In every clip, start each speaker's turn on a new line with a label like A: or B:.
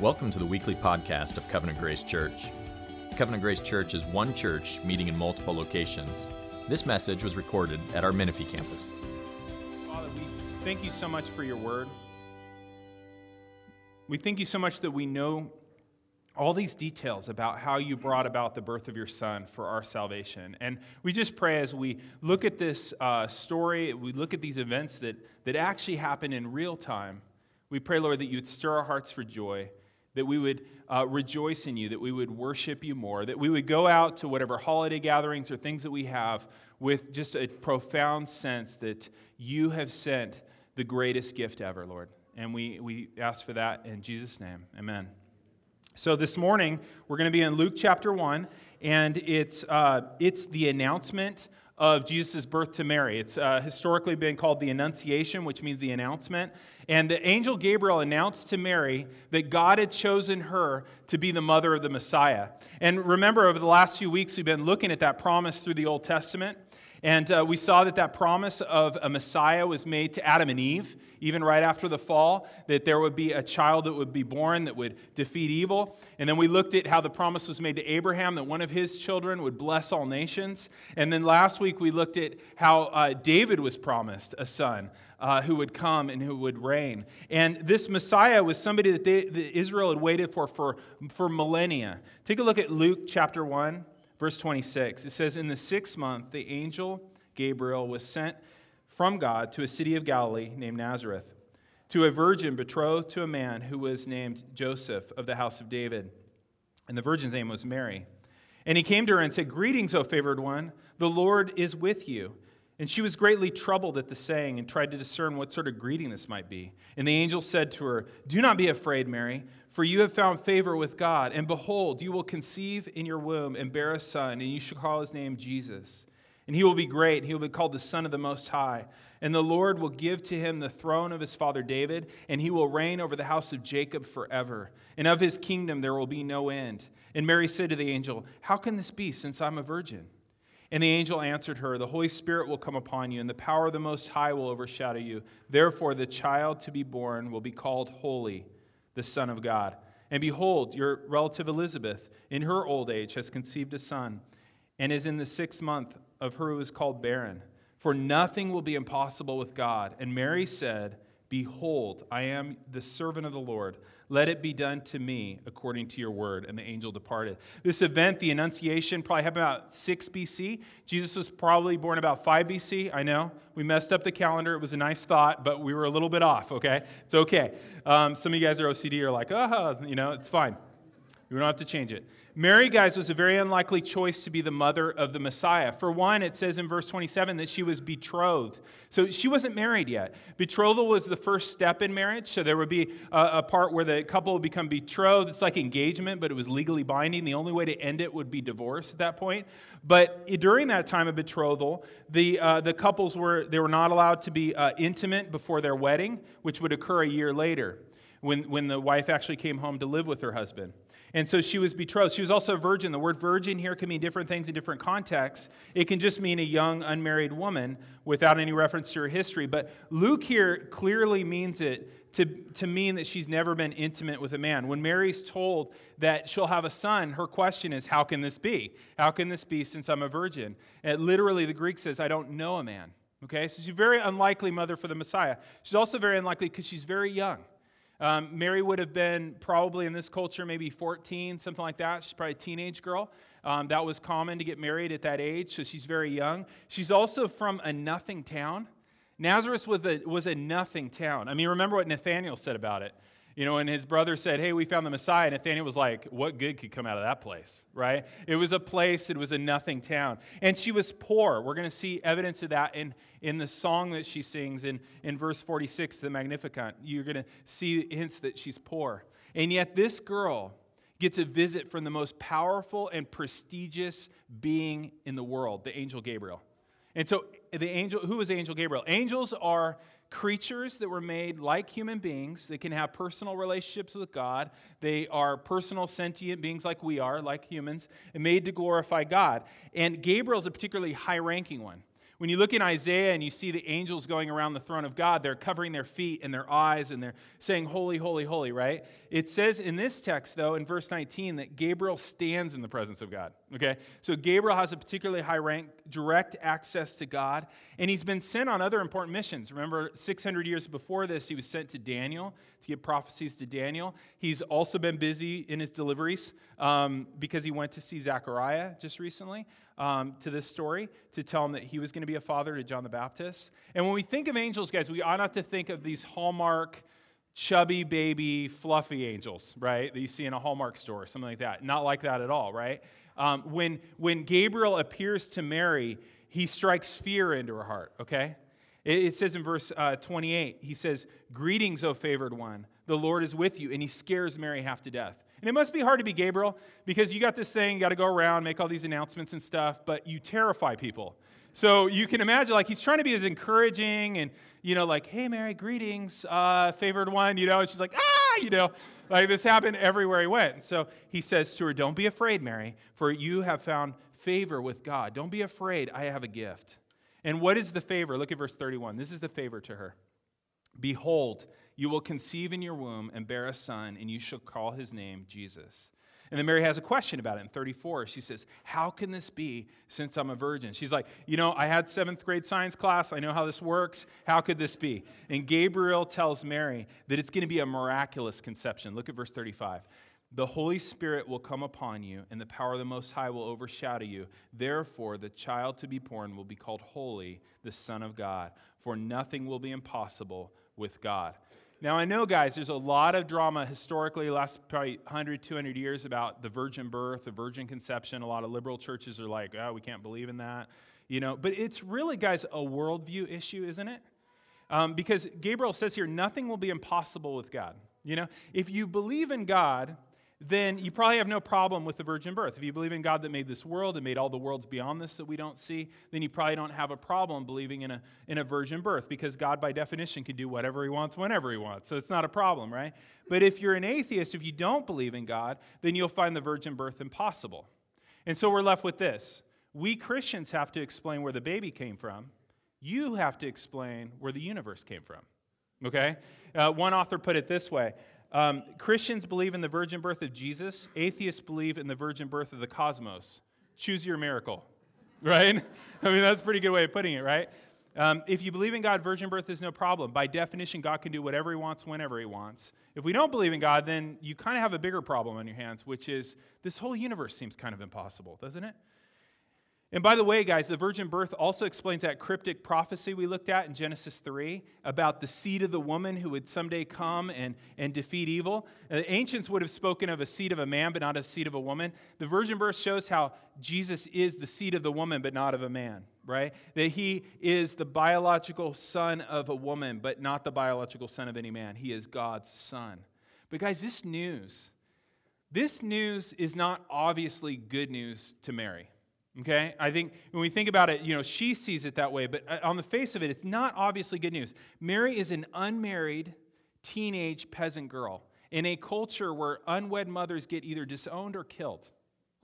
A: Welcome to the weekly podcast of Covenant Grace Church. Covenant Grace Church is one church meeting in multiple locations. This message was recorded at our Menifee campus.
B: Father, we thank you so much for your word. We thank you so much that we know all these details about how you brought about the birth of your son for our salvation. And we just pray as we look at this uh, story, we look at these events that, that actually happen in real time. We pray, Lord, that you would stir our hearts for joy that we would uh, rejoice in you, that we would worship you more, that we would go out to whatever holiday gatherings or things that we have with just a profound sense that you have sent the greatest gift ever, Lord. And we, we ask for that in Jesus' name. Amen. So this morning, we're going to be in Luke chapter 1, and it's, uh, it's the announcement of Jesus' birth to Mary. It's uh, historically been called the Annunciation, which means the announcement. And the angel Gabriel announced to Mary that God had chosen her to be the mother of the Messiah. And remember, over the last few weeks, we've been looking at that promise through the Old Testament. And uh, we saw that that promise of a Messiah was made to Adam and Eve, even right after the fall, that there would be a child that would be born that would defeat evil. And then we looked at how the promise was made to Abraham that one of his children would bless all nations. And then last week we looked at how uh, David was promised a son. Uh, who would come and who would reign. And this Messiah was somebody that, they, that Israel had waited for, for for millennia. Take a look at Luke chapter 1 verse 26. It says, In the sixth month, the angel Gabriel was sent from God to a city of Galilee named Nazareth, to a virgin betrothed to a man who was named Joseph of the house of David. And the virgin's name was Mary. And he came to her and said, Greetings, O favored one, the Lord is with you. And she was greatly troubled at the saying and tried to discern what sort of greeting this might be. And the angel said to her, Do not be afraid, Mary for you have found favor with God, and behold, you will conceive in your womb and bear a son, and you shall call his name Jesus. And he will be great, and he will be called the Son of the Most High. And the Lord will give to him the throne of his father David, and he will reign over the house of Jacob forever. And of his kingdom there will be no end. And Mary said to the angel, How can this be, since I'm a virgin? And the angel answered her, The Holy Spirit will come upon you, and the power of the Most High will overshadow you. Therefore, the child to be born will be called Holy the Son of God. And behold, your relative Elizabeth, in her old age, has conceived a son, and is in the sixth month of her who is called barren. For nothing will be impossible with God. And Mary said, Behold, I am the servant of the Lord. Let it be done to me according to your word. And the angel departed. This event, the Annunciation, probably happened about 6 BC. Jesus was probably born about 5 BC. I know. We messed up the calendar. It was a nice thought, but we were a little bit off, okay? It's okay. Um, some of you guys are OCD are like, ah, you know, it's fine. We don't have to change it. Mary, guys, was a very unlikely choice to be the mother of the Messiah. For one, it says in verse 27 that she was betrothed. So she wasn't married yet. Betrothal was the first step in marriage. So there would be a, a, part where the couple would become betrothed. It's like engagement, but it was legally binding. The only way to end it would be divorce at that point. But during that time of betrothal, the, uh, the couples were, they were not allowed to be uh, intimate before their wedding, which would occur a year later when, when the wife actually came home to live with her husband. And so she was betrothed. She was also a virgin. The word virgin here can mean different things in different contexts. It can just mean a young, unmarried woman without any reference to her history. But Luke here clearly means it to, to mean that she's never been intimate with a man. When Mary's told that she'll have a son, her question is, How can this be? How can this be since I'm a virgin? And literally, the Greek says, I don't know a man. Okay, so she's a very unlikely mother for the Messiah. She's also very unlikely because she's very young. Um, Mary would have been probably in this culture maybe 14, something like that. She's probably a teenage girl. Um, that was common to get married at that age, so she's very young. She's also from a nothing town. Nazareth was a, was a nothing town. I mean, remember what Nathaniel said about it. You know, and his brother said, Hey, we found the Messiah. And Nathaniel was like, What good could come out of that place, right? It was a place, it was a nothing town. And she was poor. We're going to see evidence of that in, in the song that she sings in, in verse 46, the Magnificat. You're going to see hints that she's poor. And yet, this girl gets a visit from the most powerful and prestigious being in the world, the angel Gabriel. And so, the angel, who is Angel Gabriel? Angels are creatures that were made like human beings. They can have personal relationships with God. They are personal, sentient beings like we are, like humans, and made to glorify God. And Gabriel's a particularly high ranking one. When you look in Isaiah and you see the angels going around the throne of God, they're covering their feet and their eyes and they're saying, Holy, holy, holy, right? It says in this text, though, in verse 19, that Gabriel stands in the presence of God, okay? So Gabriel has a particularly high rank, direct access to God, and he's been sent on other important missions. Remember, 600 years before this, he was sent to Daniel to give prophecies to Daniel. He's also been busy in his deliveries um, because he went to see Zechariah just recently um, to this story to tell him that he was going to be a father to John the Baptist. And when we think of angels, guys, we ought not to think of these Hallmark, chubby baby, fluffy angels, right? That you see in a Hallmark store, something like that. Not like that at all, right? Um, when, when Gabriel appears to Mary, he strikes fear into her heart, okay? It, it says in verse uh, 28, he says, Greetings, O favored one, the Lord is with you. And he scares Mary half to death. And it must be hard to be Gabriel because you got this thing, you got to go around, make all these announcements and stuff, but you terrify people. So you can imagine, like, he's trying to be as encouraging and, you know, like, hey, Mary, greetings, uh, favored one, you know, and she's like, ah, you know, like this happened everywhere he went. So he says to her, Don't be afraid, Mary, for you have found favor with God. Don't be afraid, I have a gift. And what is the favor? Look at verse 31. This is the favor to her. Behold, you will conceive in your womb and bear a son, and you shall call his name Jesus. And then Mary has a question about it in 34. She says, How can this be since I'm a virgin? She's like, You know, I had seventh grade science class. I know how this works. How could this be? And Gabriel tells Mary that it's going to be a miraculous conception. Look at verse 35. The Holy Spirit will come upon you, and the power of the Most High will overshadow you. Therefore, the child to be born will be called Holy, the Son of God. For nothing will be impossible with God. Now, I know, guys, there's a lot of drama historically, last probably 100, 200 years about the virgin birth, the virgin conception. A lot of liberal churches are like, oh, we can't believe in that. You know, but it's really, guys, a worldview issue, isn't it? Um, because Gabriel says here, nothing will be impossible with God. You know, if you believe in God, then you probably have no problem with the virgin birth. If you believe in God that made this world and made all the worlds beyond this that we don't see, then you probably don't have a problem believing in a, in a virgin birth because God, by definition, can do whatever he wants whenever he wants. So it's not a problem, right? But if you're an atheist, if you don't believe in God, then you'll find the virgin birth impossible. And so we're left with this. We Christians have to explain where the baby came from. You have to explain where the universe came from. Okay? Uh, one author put it this way um, Christians believe in the virgin birth of Jesus, atheists believe in the virgin birth of the cosmos. Choose your miracle, right? I mean, that's a pretty good way of putting it, right? Um, if you believe in God, virgin birth is no problem. By definition, God can do whatever He wants, whenever He wants. If we don't believe in God, then you kind of have a bigger problem on your hands, which is this whole universe seems kind of impossible, doesn't it? And by the way, guys, the virgin birth also explains that cryptic prophecy we looked at in Genesis 3 about the seed of the woman who would someday come and, and defeat evil. Uh, the ancients would have spoken of a seed of a man, but not a seed of a woman. The virgin birth shows how Jesus is the seed of the woman, but not of a man, right? That he is the biological son of a woman, but not the biological son of any man. He is God's son. But, guys, this news, this news is not obviously good news to Mary. Okay? I think when we think about it, you know, she sees it that way, but uh, on the face of it, it's not obviously good news. Mary is an unmarried teenage peasant girl in a culture where unwed mothers get either disowned or killed.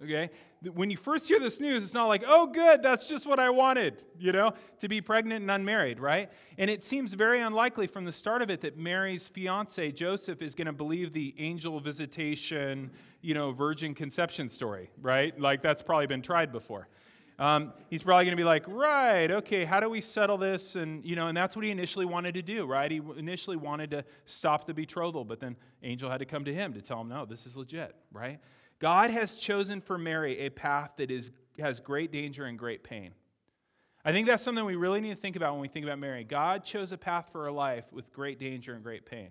B: Okay? When you first hear this news, it's not like, oh, good, that's just what I wanted, you know, to be pregnant and unmarried, right? And it seems very unlikely from the start of it that Mary's fiance, Joseph, is going to believe the angel visitation, you know, virgin conception story, right? Like that's probably been tried before. Um, he's probably going to be like, right, okay, how do we settle this? And you know, and that's what he initially wanted to do, right? He initially wanted to stop the betrothal, but then angel had to come to him to tell him, no, this is legit, right? God has chosen for Mary a path that is, has great danger and great pain. I think that's something we really need to think about when we think about Mary. God chose a path for her life with great danger and great pain.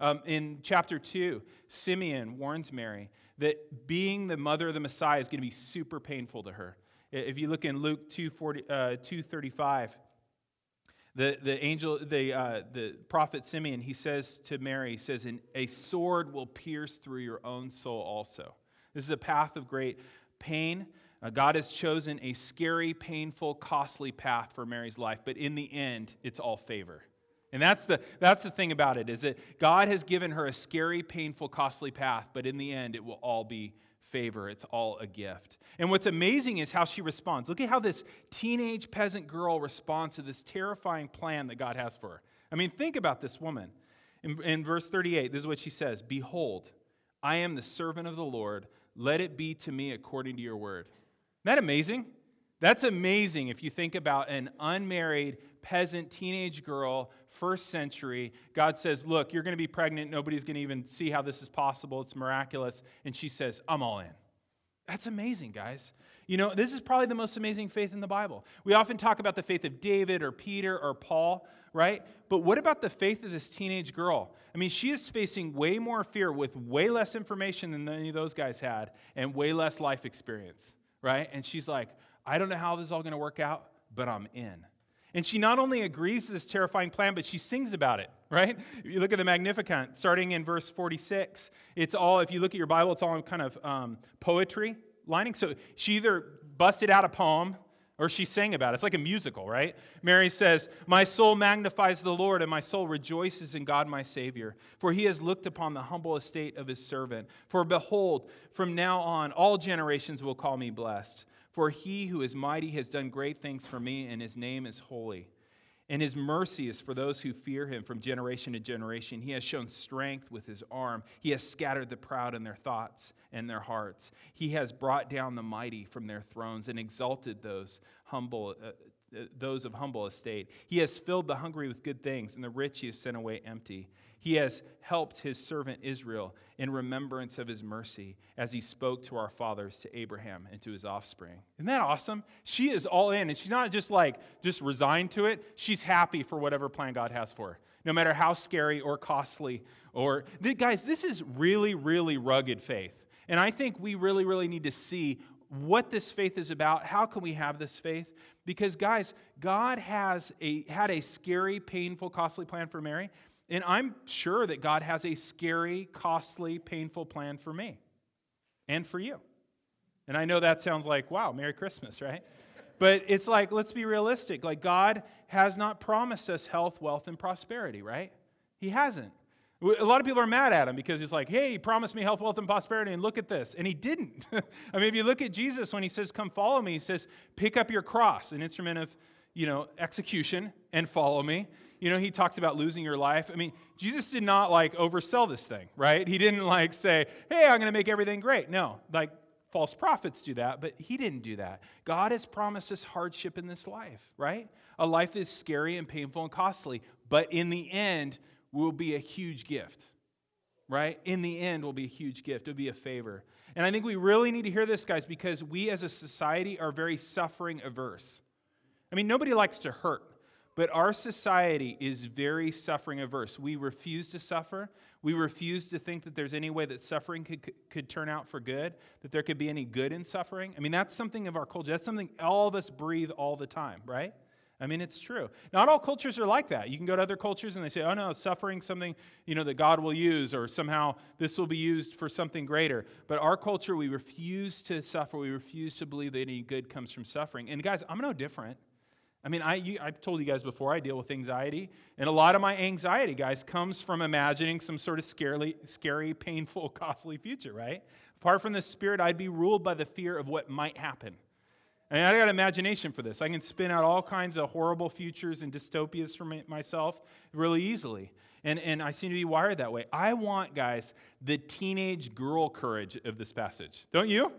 B: Um, in chapter 2, Simeon warns Mary that being the mother of the Messiah is going to be super painful to her. If you look in Luke 2, 40, uh, 235, the, the angel, the, uh, the prophet Simeon, he says to Mary, he says, a sword will pierce through your own soul also. This is a path of great pain. Uh, God has chosen a scary, painful, costly path for Mary's life, but in the end, it's all favor. And that's the, that's the thing about it, is that God has given her a scary, painful, costly path, but in the end, it will all be favor, it's all a gift. And what's amazing is how she responds. Look at how this teenage peasant girl responds to this terrifying plan that God has for her. I mean, think about this woman. In, in verse 38, this is what she says Behold, I am the servant of the Lord. Let it be to me according to your word. Isn't that amazing? That's amazing if you think about an unmarried peasant teenage girl, first century. God says, Look, you're going to be pregnant. Nobody's going to even see how this is possible. It's miraculous. And she says, I'm all in. That's amazing, guys. You know, this is probably the most amazing faith in the Bible. We often talk about the faith of David or Peter or Paul, right? But what about the faith of this teenage girl? I mean, she is facing way more fear with way less information than any of those guys had and way less life experience, right? And she's like, I don't know how this is all going to work out, but I'm in. And she not only agrees to this terrifying plan, but she sings about it, right? If you look at the Magnificat, starting in verse 46, it's all, if you look at your Bible, it's all kind of um, poetry lining. So she either busted out a poem or she sang about it. It's like a musical, right? Mary says, My soul magnifies the Lord, and my soul rejoices in God my Savior, for he has looked upon the humble estate of his servant. For behold, from now on, all generations will call me blessed. For he who is mighty has done great things for me, and his name is holy. And his mercy is for those who fear him from generation to generation. He has shown strength with his arm. He has scattered the proud in their thoughts and their hearts. He has brought down the mighty from their thrones and exalted those humble. Uh, Those of humble estate. He has filled the hungry with good things, and the rich he has sent away empty. He has helped his servant Israel in remembrance of his mercy as he spoke to our fathers, to Abraham, and to his offspring. Isn't that awesome? She is all in, and she's not just like just resigned to it. She's happy for whatever plan God has for her, no matter how scary or costly. Or, guys, this is really, really rugged faith. And I think we really, really need to see what this faith is about. How can we have this faith? Because, guys, God has a, had a scary, painful, costly plan for Mary. And I'm sure that God has a scary, costly, painful plan for me and for you. And I know that sounds like, wow, Merry Christmas, right? But it's like, let's be realistic. Like, God has not promised us health, wealth, and prosperity, right? He hasn't. A lot of people are mad at him because he's like, hey, he promised me health, wealth, and prosperity, and look at this. And he didn't. I mean, if you look at Jesus when he says, come follow me, he says, pick up your cross, an instrument of, you know, execution, and follow me. You know, he talks about losing your life. I mean, Jesus did not like oversell this thing, right? He didn't like say, hey, I'm going to make everything great. No, like false prophets do that, but he didn't do that. God has promised us hardship in this life, right? A life that is scary and painful and costly, but in the end will be a huge gift, right? In the end will be a huge gift. It'll be a favor. And I think we really need to hear this, guys, because we as a society are very suffering averse. I mean, nobody likes to hurt. But our society is very suffering averse. We refuse to suffer. We refuse to think that there's any way that suffering could, could turn out for good, that there could be any good in suffering. I mean, that's something of our culture. That's something all of us breathe all the time, right? I mean, it's true. Not all cultures are like that. You can go to other cultures and they say, oh no, suffering something, you know, that God will use, or somehow this will be used for something greater. But our culture, we refuse to suffer. We refuse to believe that any good comes from suffering. And guys, I'm no different. I mean, I, you, I've told you guys before, I deal with anxiety. And a lot of my anxiety, guys, comes from imagining some sort of scary, scary, painful, costly future, right? Apart from the spirit, I'd be ruled by the fear of what might happen. I I got imagination for this. I can spin out all kinds of horrible futures and dystopias for myself really easily. And, and I seem to be wired that way. I want, guys, the teenage girl courage of this passage. Don't you?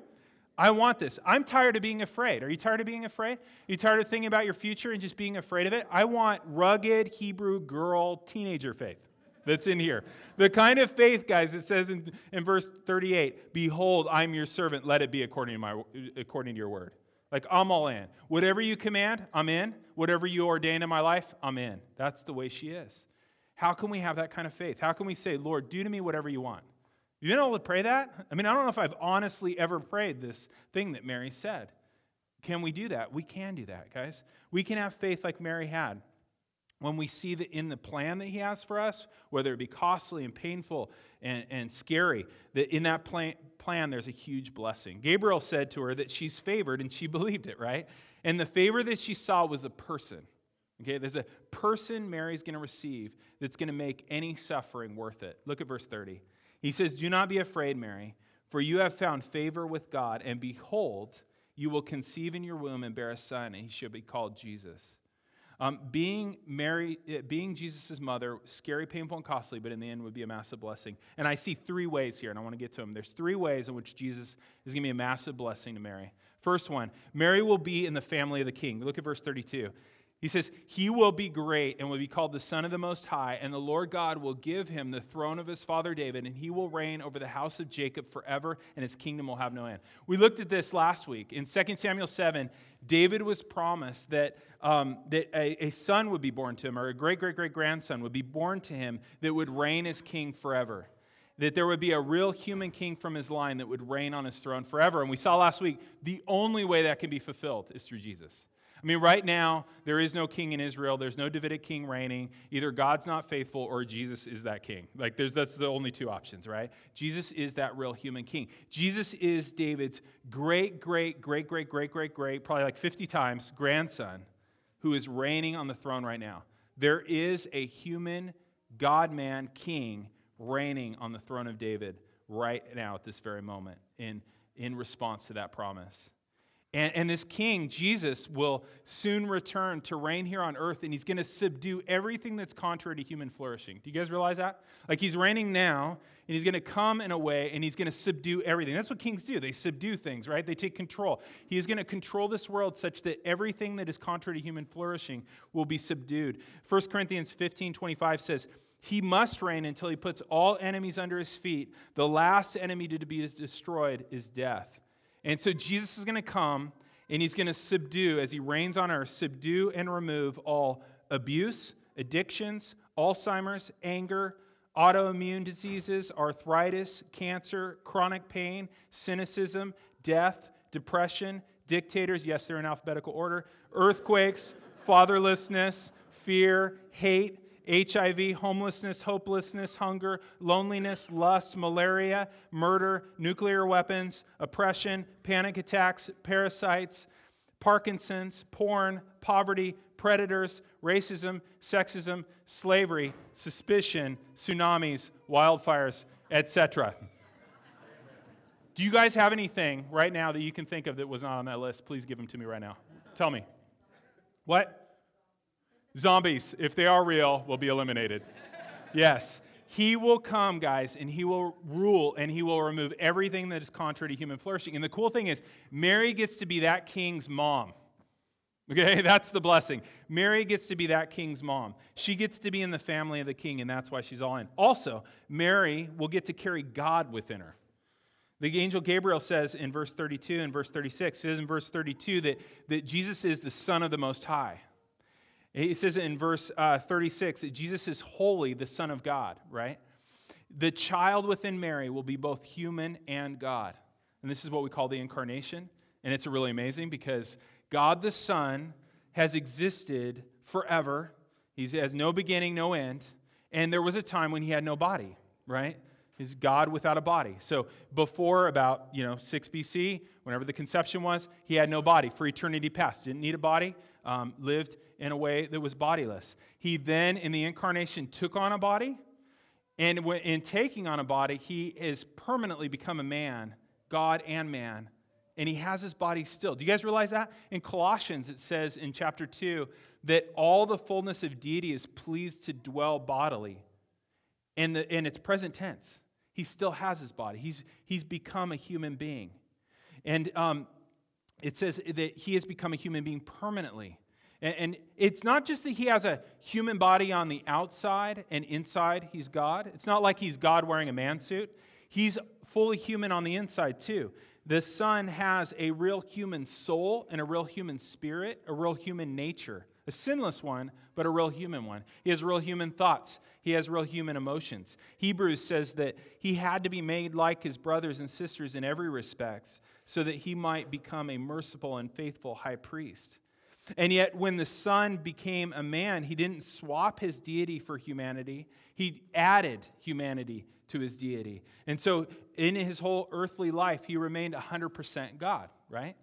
B: I want this. I'm tired of being afraid. Are you tired of being afraid? Are you tired of thinking about your future and just being afraid of it? I want rugged Hebrew girl teenager faith that's in here. The kind of faith, guys, it says in, in verse 38 Behold, I'm your servant. Let it be according to, my, according to your word. Like, I'm all in. Whatever you command, I'm in. Whatever you ordain in my life, I'm in. That's the way she is. How can we have that kind of faith? How can we say, Lord, do to me whatever you want? You been able to pray that? I mean, I don't know if I've honestly ever prayed this thing that Mary said. Can we do that? We can do that, guys. We can have faith like Mary had. When we see that in the plan that he has for us, whether it be costly and painful and, and scary, that in that plan, plan there's a huge blessing. Gabriel said to her that she's favored, and she believed it, right? And the favor that she saw was a person. Okay, there's a person Mary's going to receive that's going to make any suffering worth it. Look at verse 30. He says, Do not be afraid, Mary, For you have found favor with God, and behold, you will conceive in your womb and bear a son, and he shall be called Jesus. Um, being Mary, eh, being Jesus' mother, scary, painful, and costly, but in the end would be a massive blessing. And I see three ways here, and I want to get to them. There's three ways in which Jesus is going to be a massive blessing to Mary. First one, Mary will be in the family of the king. Look at verse 32. He says, He will be great and will be called the Son of the Most High, and the Lord God will give him the throne of his father David, and he will reign over the house of Jacob forever, and his kingdom will have no end. We looked at this last week. In 2 Samuel 7, David was promised that, um, that a, a son would be born to him, or a great, great, great grandson would be born to him that would reign as king forever that there would be a real human king from his line that would reign on his throne forever. And we saw last week the only way that can be fulfilled is through Jesus. I mean, right now, there is no king in Israel. There's no Davidic king reigning. Either God's not faithful or Jesus is that king. Like, there's, that's the only two options, right? Jesus is that real human king. Jesus is David's great, great, great, great, great, great, great, probably like 50 times grandson who is reigning on the throne right now. There is a human God man king reigning on the throne of David right now at this very moment in, in response to that promise. And, and, this king, Jesus, will soon return to reign here on earth, and he's going to subdue everything that's contrary to human flourishing. Do you guys realize that? Like he's reigning now, and he's going to come in a way, and he's going to subdue everything. That's what kings do. They subdue things, right? They take control. He is going to control this world such that everything that is contrary to human flourishing will be subdued. 1 Corinthians 15 25 says, he must reign until he puts all enemies under his feet. The last enemy to be destroyed is death. And so Jesus is going to come and he's going to subdue, as he reigns on earth, subdue and remove all abuse, addictions, Alzheimer's, anger, autoimmune diseases, arthritis, cancer, chronic pain, cynicism, death, depression, dictators, yes, they're in alphabetical order, earthquakes, fatherlessness, fear, hate, HIV, homelessness, hopelessness, hunger, loneliness, lust, malaria, murder, nuclear weapons, oppression, panic attacks, parasites, Parkinson's, porn, poverty, predators, racism, sexism, slavery, suspicion, tsunamis, wildfires, etc. Do you guys have anything right now that you can think of that was not on that list? Please give them to me right now. Tell me. What? Zombies, if they are real, will be eliminated. yes. He will come, guys, and he will rule and he will remove everything that is contrary to human flourishing. And the cool thing is, Mary gets to be that king's mom. Okay, that's the blessing. Mary gets to be that king's mom. She gets to be in the family of the king, and that's why she's all in. Also, Mary will get to carry God within her. The angel Gabriel says in verse 32 and verse 36, says in verse 32 that, that Jesus is the Son of the Most High. He says in verse uh, 36 that Jesus is holy, the Son of God, right? The child within Mary will be both human and God. And this is what we call the incarnation. And it's really amazing because God the Son has existed forever. He has no beginning, no end. And there was a time when he had no body, right? He's God without a body. So before about, you know, 6 BC, whenever the conception was, he had no body for eternity past. Didn't need a body um, lived in a way that was bodiless. He then, in the incarnation, took on a body, and in taking on a body, he has permanently become a man, God and man, and he has his body still. Do you guys realize that? In Colossians, it says in chapter 2 that all the fullness of deity is pleased to dwell bodily. In, the, in its present tense, he still has his body. He's, he's become a human being. And um, it says that he has become a human being permanently. And, it's not just that he has a human body on the outside and inside he's God. It's not like he's God wearing a man suit. He's fully human on the inside too. The Son has a real human soul and a real human spirit, a real human nature, a sinless one, but a real human one. He has real human thoughts. He has real human emotions. Hebrews says that he had to be made like his brothers and sisters in every respect so that he might become a merciful and faithful high priest. And yet, when the Son became a man, he didn't swap his deity for humanity, he added humanity to his deity. And so, in his whole earthly life, he remained 100% God, right?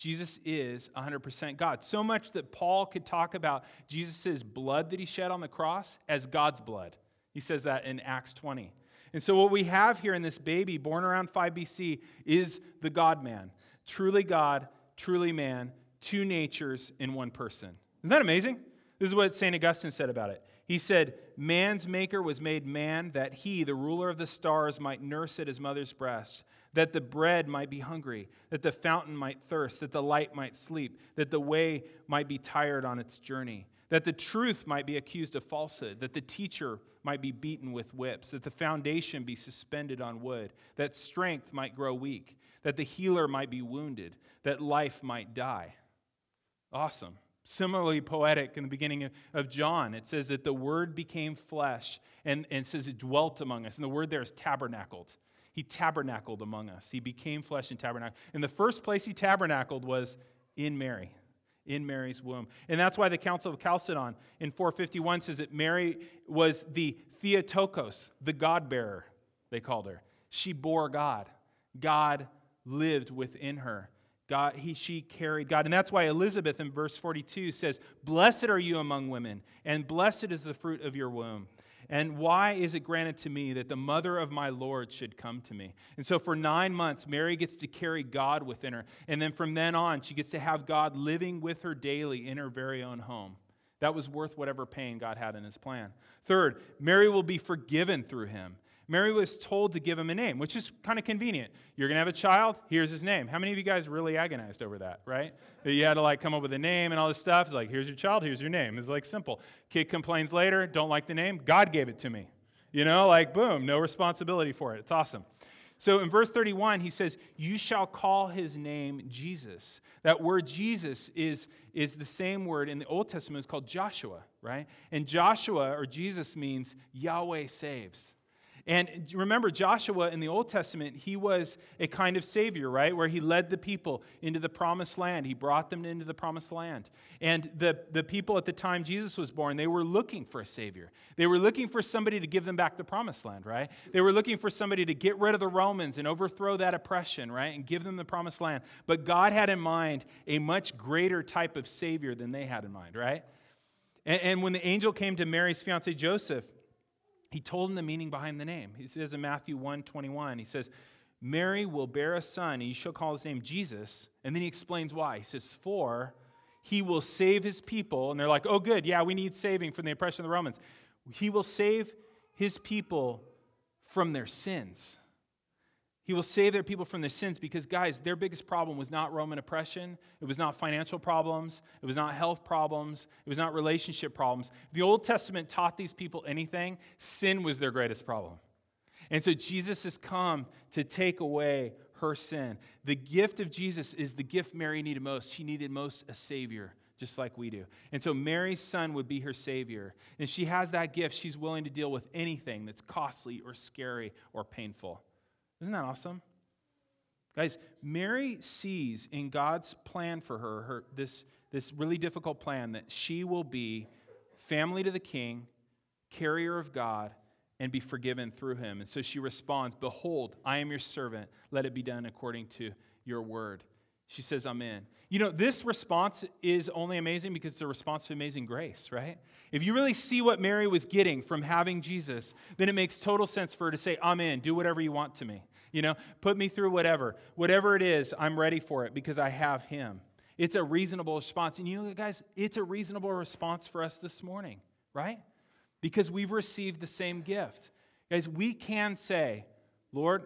B: Jesus is 100% God. So much that Paul could talk about Jesus' blood that he shed on the cross as God's blood. He says that in Acts 20. And so, what we have here in this baby born around 5 BC is the God man. Truly God, truly man, two natures in one person. Isn't that amazing? This is what St. Augustine said about it. He said, Man's maker was made man that he, the ruler of the stars, might nurse at his mother's breast, that the bread might be hungry, that the fountain might thirst, that the light might sleep, that the way might be tired on its journey, that the truth might be accused of falsehood, that the teacher might be beaten with whips, that the foundation be suspended on wood, that strength might grow weak, that the healer might be wounded, that life might die. Awesome. Similarly poetic in the beginning of John, it says that the Word became flesh and, and says it dwelt among us. And the word there is tabernacled. He tabernacled among us. He became flesh and tabernacled. And the first place he tabernacled was in Mary, in Mary's womb. And that's why the Council of Chalcedon in 451 says that Mary was the Theotokos, the God bearer, they called her. She bore God. God lived within her. God, he, she carried God. And that's why Elizabeth in verse 42 says, Blessed are you among women, and blessed is the fruit of your womb. And why is it granted to me that the mother of my Lord should come to me? And so for nine months, Mary gets to carry God within her. And then from then on, she gets to have God living with her daily in her very own home. That was worth whatever pain God had in his plan. Third, Mary will be forgiven through him. Mary was told to give him a name, which is kind of convenient. You're going to have a child, here's his name. How many of you guys really agonized over that, right? You had to like come up with a name and all this stuff. It's like, here's your child, here's your name. It's like simple. Kid complains later, don't like the name. God gave it to me. You know, like boom, no responsibility for it. It's awesome. So in verse 31, he says, You shall call his name Jesus. That word Jesus is, is the same word in the Old Testament, it's called Joshua, right? And Joshua or Jesus means Yahweh saves. And remember, Joshua in the Old Testament, he was a kind of savior, right? Where he led the people into the promised land. He brought them into the promised land. And the, the people at the time Jesus was born, they were looking for a savior. They were looking for somebody to give them back the promised land, right? They were looking for somebody to get rid of the Romans and overthrow that oppression, right? And give them the promised land. But God had in mind a much greater type of savior than they had in mind, right? And, and when the angel came to Mary's fiance Joseph, he told him the meaning behind the name. He says in Matthew 1 21, he says, Mary will bear a son, and you shall call his name Jesus. And then he explains why. He says, For he will save his people. And they're like, Oh, good. Yeah, we need saving from the oppression of the Romans. He will save his people from their sins. He will save their people from their sins because, guys, their biggest problem was not Roman oppression. It was not financial problems. It was not health problems. It was not relationship problems. The Old Testament taught these people anything, sin was their greatest problem. And so Jesus has come to take away her sin. The gift of Jesus is the gift Mary needed most. She needed most a Savior, just like we do. And so Mary's son would be her Savior. And if she has that gift, she's willing to deal with anything that's costly or scary or painful. Isn't that awesome? Guys, Mary sees in God's plan for her, her this, this really difficult plan that she will be family to the king, carrier of God, and be forgiven through him. And so she responds, Behold, I am your servant. Let it be done according to your word. She says, I'm in. You know, this response is only amazing because it's a response to amazing grace, right? If you really see what Mary was getting from having Jesus, then it makes total sense for her to say, I'm in, do whatever you want to me. You know, put me through whatever. Whatever it is, I'm ready for it because I have him. It's a reasonable response. And you know, guys, it's a reasonable response for us this morning, right? Because we've received the same gift. Guys, we can say, Lord,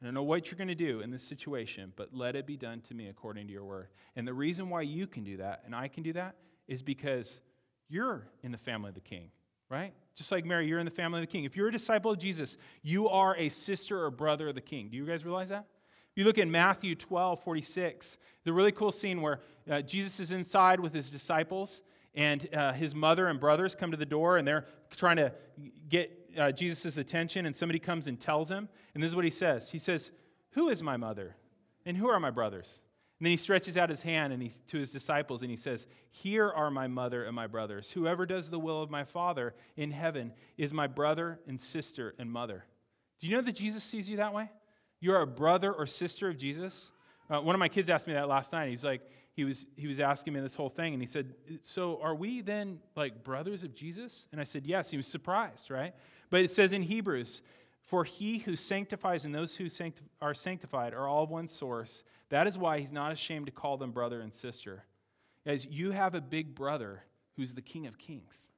B: I don't know what you're going to do in this situation, but let it be done to me according to your word. And the reason why you can do that and I can do that is because you're in the family of the king, right? Just like Mary, you're in the family of the king. If you're a disciple of Jesus, you are a sister or brother of the king. Do you guys realize that? You look in Matthew 12, 46, the really cool scene where uh, Jesus is inside with his disciples, and uh, his mother and brothers come to the door, and they're trying to get uh, Jesus' attention, and somebody comes and tells him. And this is what he says He says, Who is my mother? And who are my brothers? And then he stretches out his hand and he, to his disciples and he says, Here are my mother and my brothers. Whoever does the will of my Father in heaven is my brother and sister and mother. Do you know that Jesus sees you that way? You're a brother or sister of Jesus. Uh, one of my kids asked me that last night. He was like, he was, he was asking me this whole thing, and he said, So are we then like brothers of Jesus? And I said, Yes. He was surprised, right? But it says in Hebrews, For he who sanctifies and those who sancti- are sanctified are all of one source. That is why he's not ashamed to call them brother and sister. Guys, you have a big brother who's the King of Kings.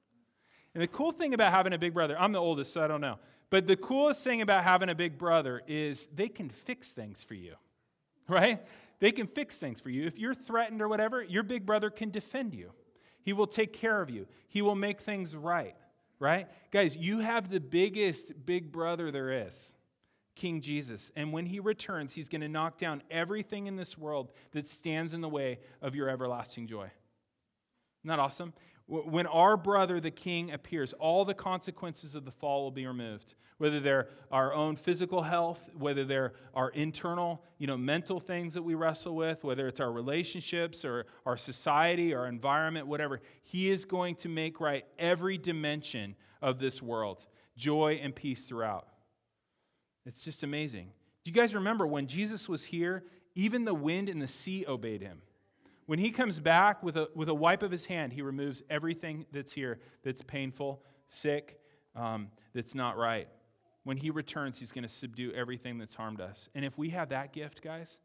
B: And the cool thing about having a big brother, I'm the oldest, so I don't know. But the coolest thing about having a big brother is they can fix things for you, right? They can fix things for you. If you're threatened or whatever, your big brother can defend you. He will take care of you, he will make things right, right? Guys, you have the biggest big brother there is. King Jesus. And when he returns, he's going to knock down everything in this world that stands in the way of your everlasting joy. Isn't that awesome? When our brother, the king, appears, all the consequences of the fall will be removed. Whether they're our own physical health, whether they're our internal, you know, mental things that we wrestle with, whether it's our relationships or our society, our environment, whatever, he is going to make right every dimension of this world. Joy and peace throughout. It's just amazing. Do you guys remember when Jesus was here, even the wind and the sea obeyed him? When he comes back with a, with a wipe of his hand, he removes everything that's here that's painful, sick, um, that's not right. When he returns, he's going to subdue everything that's harmed us. And if we have that gift, guys,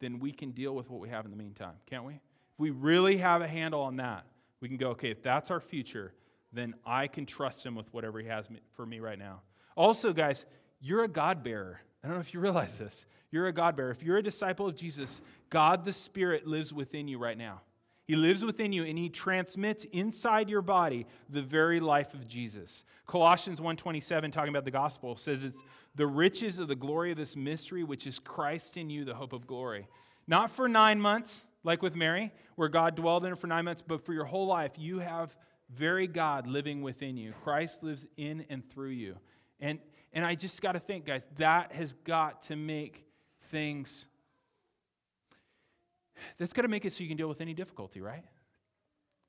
B: then we can deal with what we have in the meantime, can't we? If we really have a handle on that, we can go, okay, if that's our future, then I can trust him with whatever he has for me right now. Also, guys, you're a God bearer. I don't know if you realize this. You're a God bearer. If you're a disciple of Jesus, God the Spirit lives within you right now. He lives within you and he transmits inside your body the very life of Jesus. Colossians 1:27 talking about the gospel says it's the riches of the glory of this mystery which is Christ in you the hope of glory. Not for 9 months like with Mary where God dwelled in her for 9 months but for your whole life you have very God living within you. Christ lives in and through you. And and I just got to think guys that has got to make things that's got to make it so you can deal with any difficulty, right?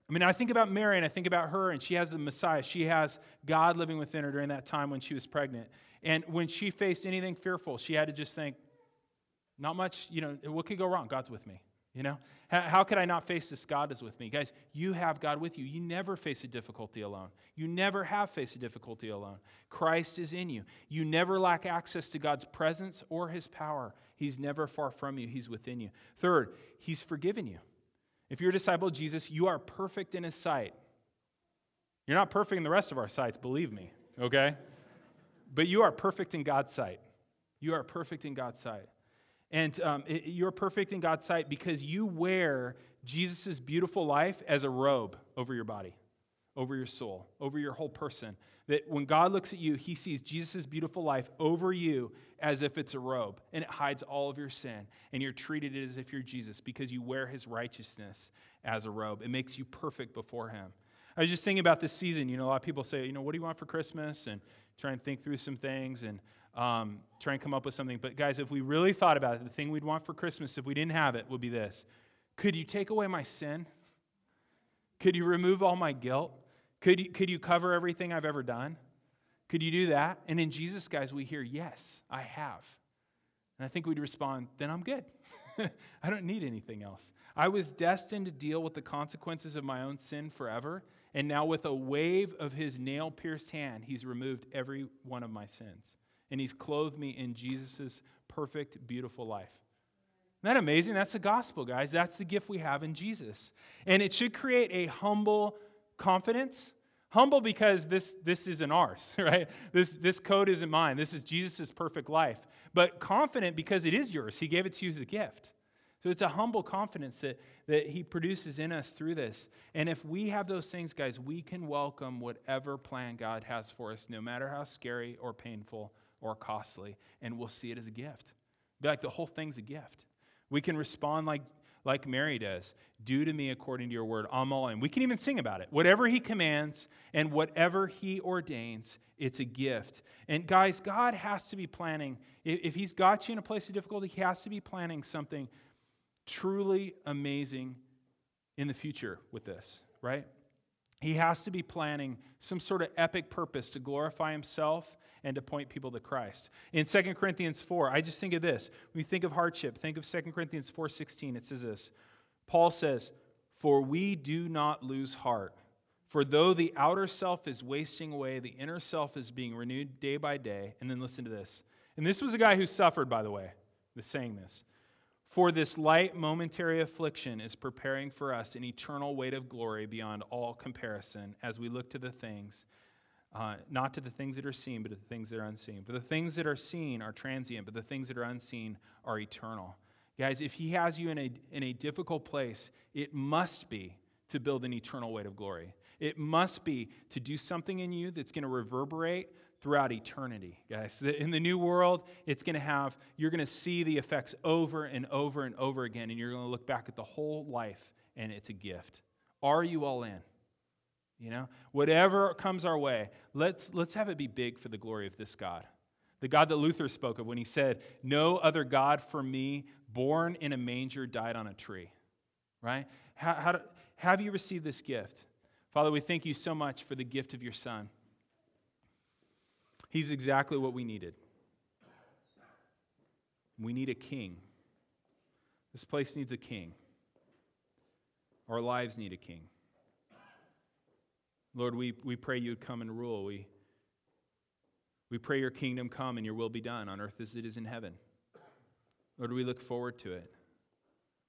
B: I mean, I think about Mary and I think about her, and she has the Messiah. She has God living within her during that time when she was pregnant. And when she faced anything fearful, she had to just think, not much, you know, what could go wrong? God's with me. You know, how, could I not face this? God is with me. Guys, you have God with you. You never face a difficulty alone. You never have faced a difficulty alone. Christ is in you. You never lack access to God's presence or his power. He's never far from you, he's within you. Third, he's forgiven you. If you're a disciple of Jesus, you are perfect in his sight. You're not perfect in the rest of our sights, believe me, okay? But you are perfect in God's sight. You are perfect in God's sight. And um, it, you're perfect in God's sight because you wear Jesus' beautiful life as a robe over your body, over your soul, over your whole person. That when God looks at you, he sees Jesus' beautiful life over you as if it's a robe, and it hides all of your sin. And you're treated as if you're Jesus because you wear his righteousness as a robe. It makes you perfect before him. I was just thinking about this season. You know, a lot of people say, you know, what do you want for Christmas? And try and think through some things. And um, try and come up with something. But guys, if we really thought about it, the thing we'd want for Christmas, if we didn't have it, would be this Could you take away my sin? Could you remove all my guilt? Could you, could you cover everything I've ever done? Could you do that? And in Jesus, guys, we hear, Yes, I have. And I think we'd respond, Then I'm good. I don't need anything else. I was destined to deal with the consequences of my own sin forever. And now, with a wave of his nail pierced hand, he's removed every one of my sins and he's clothed me in Jesus' perfect, beautiful life. Isn't that amazing? That's the gospel, guys. That's the gift we have in Jesus. And it should create a humble confidence. Humble because this, this isn't ours, right? This, this code isn't mine. This is Jesus' perfect life. But confident because it is yours. He gave it to you as a gift. So it's a humble confidence that, that He produces in us through this. And if we have those things, guys, we can welcome whatever plan God has for us, no matter how scary or painful or costly, and we'll see it as a gift. Be like the whole thing's a gift. We can respond like, like Mary does Do to me according to your word. I'm all in. We can even sing about it. Whatever he commands and whatever he ordains, it's a gift. And guys, God has to be planning. If he's got you in a place of difficulty, he has to be planning something truly amazing in the future with this, right? He has to be planning some sort of epic purpose to glorify himself and to point people to Christ. In 2 Corinthians 4, I just think of this. When you think of hardship, think of 2 Corinthians 4:16. It says this. Paul says, "For we do not lose heart, For though the outer self is wasting away, the inner self is being renewed day by day. And then listen to this. And this was a guy who suffered, by the way, with saying this. For this light momentary affliction is preparing for us an eternal weight of glory beyond all comparison as we look to the things, uh, not to the things that are seen, but to the things that are unseen. For the things that are seen are transient, but the things that are unseen are eternal. Guys, if he has you in a, in a difficult place, it must be to build an eternal weight of glory. It must be to do something in you that's going to reverberate throughout eternity, guys. In the new world, it's going to have, you're going to see the effects over and over and over again, and you're going to look back at the whole life, and it's a gift. Are you all in? You know, whatever comes our way, let's, let's have it be big for the glory of this God. The God that Luther spoke of when he said, No other God for me, born in a manger, died on a tree. Right? How, how do, have you received this gift? Father, we thank you so much for the gift of your Son. He's exactly what we needed. We need a king. This place needs a king. Our lives need a king. Lord, we, we pray you would come and rule. We, we pray your kingdom come and your will be done on earth as it is in heaven. Lord, we look forward to it.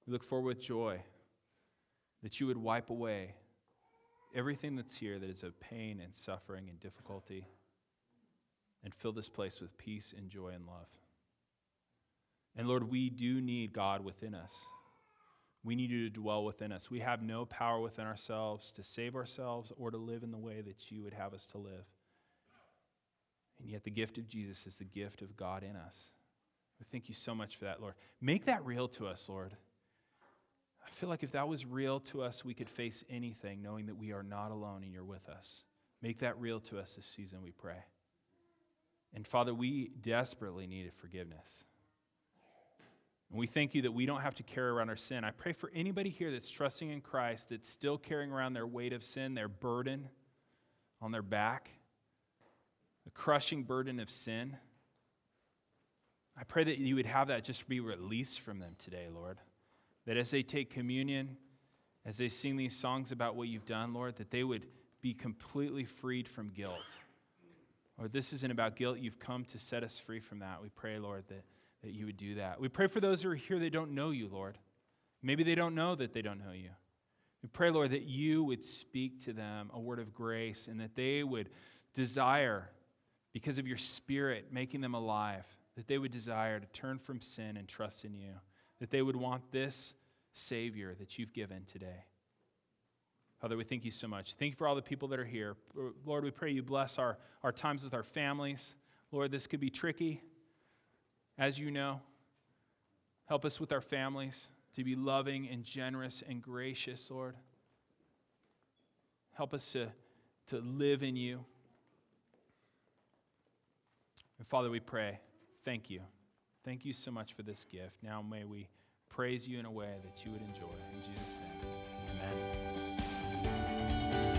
B: We look forward with joy that you would wipe away everything that's here that is of pain and suffering and difficulty and fill this place with peace and joy and love. And Lord, we do need God within us. We need you to dwell within us. We have no power within ourselves to save ourselves or to live in the way that you would have us to live. And yet, the gift of Jesus is the gift of God in us. We thank you so much for that, Lord. Make that real to us, Lord. I feel like if that was real to us, we could face anything knowing that we are not alone and you're with us. Make that real to us this season, we pray. And Father, we desperately needed forgiveness. And we thank you that we don't have to carry around our sin. I pray for anybody here that's trusting in Christ, that's still carrying around their weight of sin, their burden on their back, the crushing burden of sin. I pray that you would have that just be released from them today, Lord. That as they take communion, as they sing these songs about what you've done, Lord, that they would be completely freed from guilt. Lord, this isn't about guilt. You've come to set us free from that. We pray, Lord, that, that you would do that. We pray for those who are here that don't know you, Lord. Maybe they don't know that they don't know you. We pray, Lord, that you would speak to them a word of grace and that they would desire, because of your spirit making them alive, that they would desire to turn from sin and trust in you, that they would want this Savior that you've given today. Father, we thank you so much. Thank you for all the people that are here. Lord, we pray you bless our, our times with our families. Lord, this could be tricky, as you know. Help us with our families to be loving and generous and gracious, Lord. Help us to, to live in you. And Father, we pray, thank you. Thank you so much for this gift. Now may we praise you in a way that you would enjoy. In Jesus' name, amen.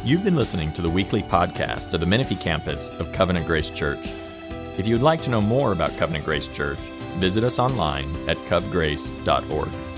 A: You've been listening to the weekly podcast of the Menifee campus of Covenant Grace Church. If you would like to know more about Covenant Grace Church, visit us online at covgrace.org.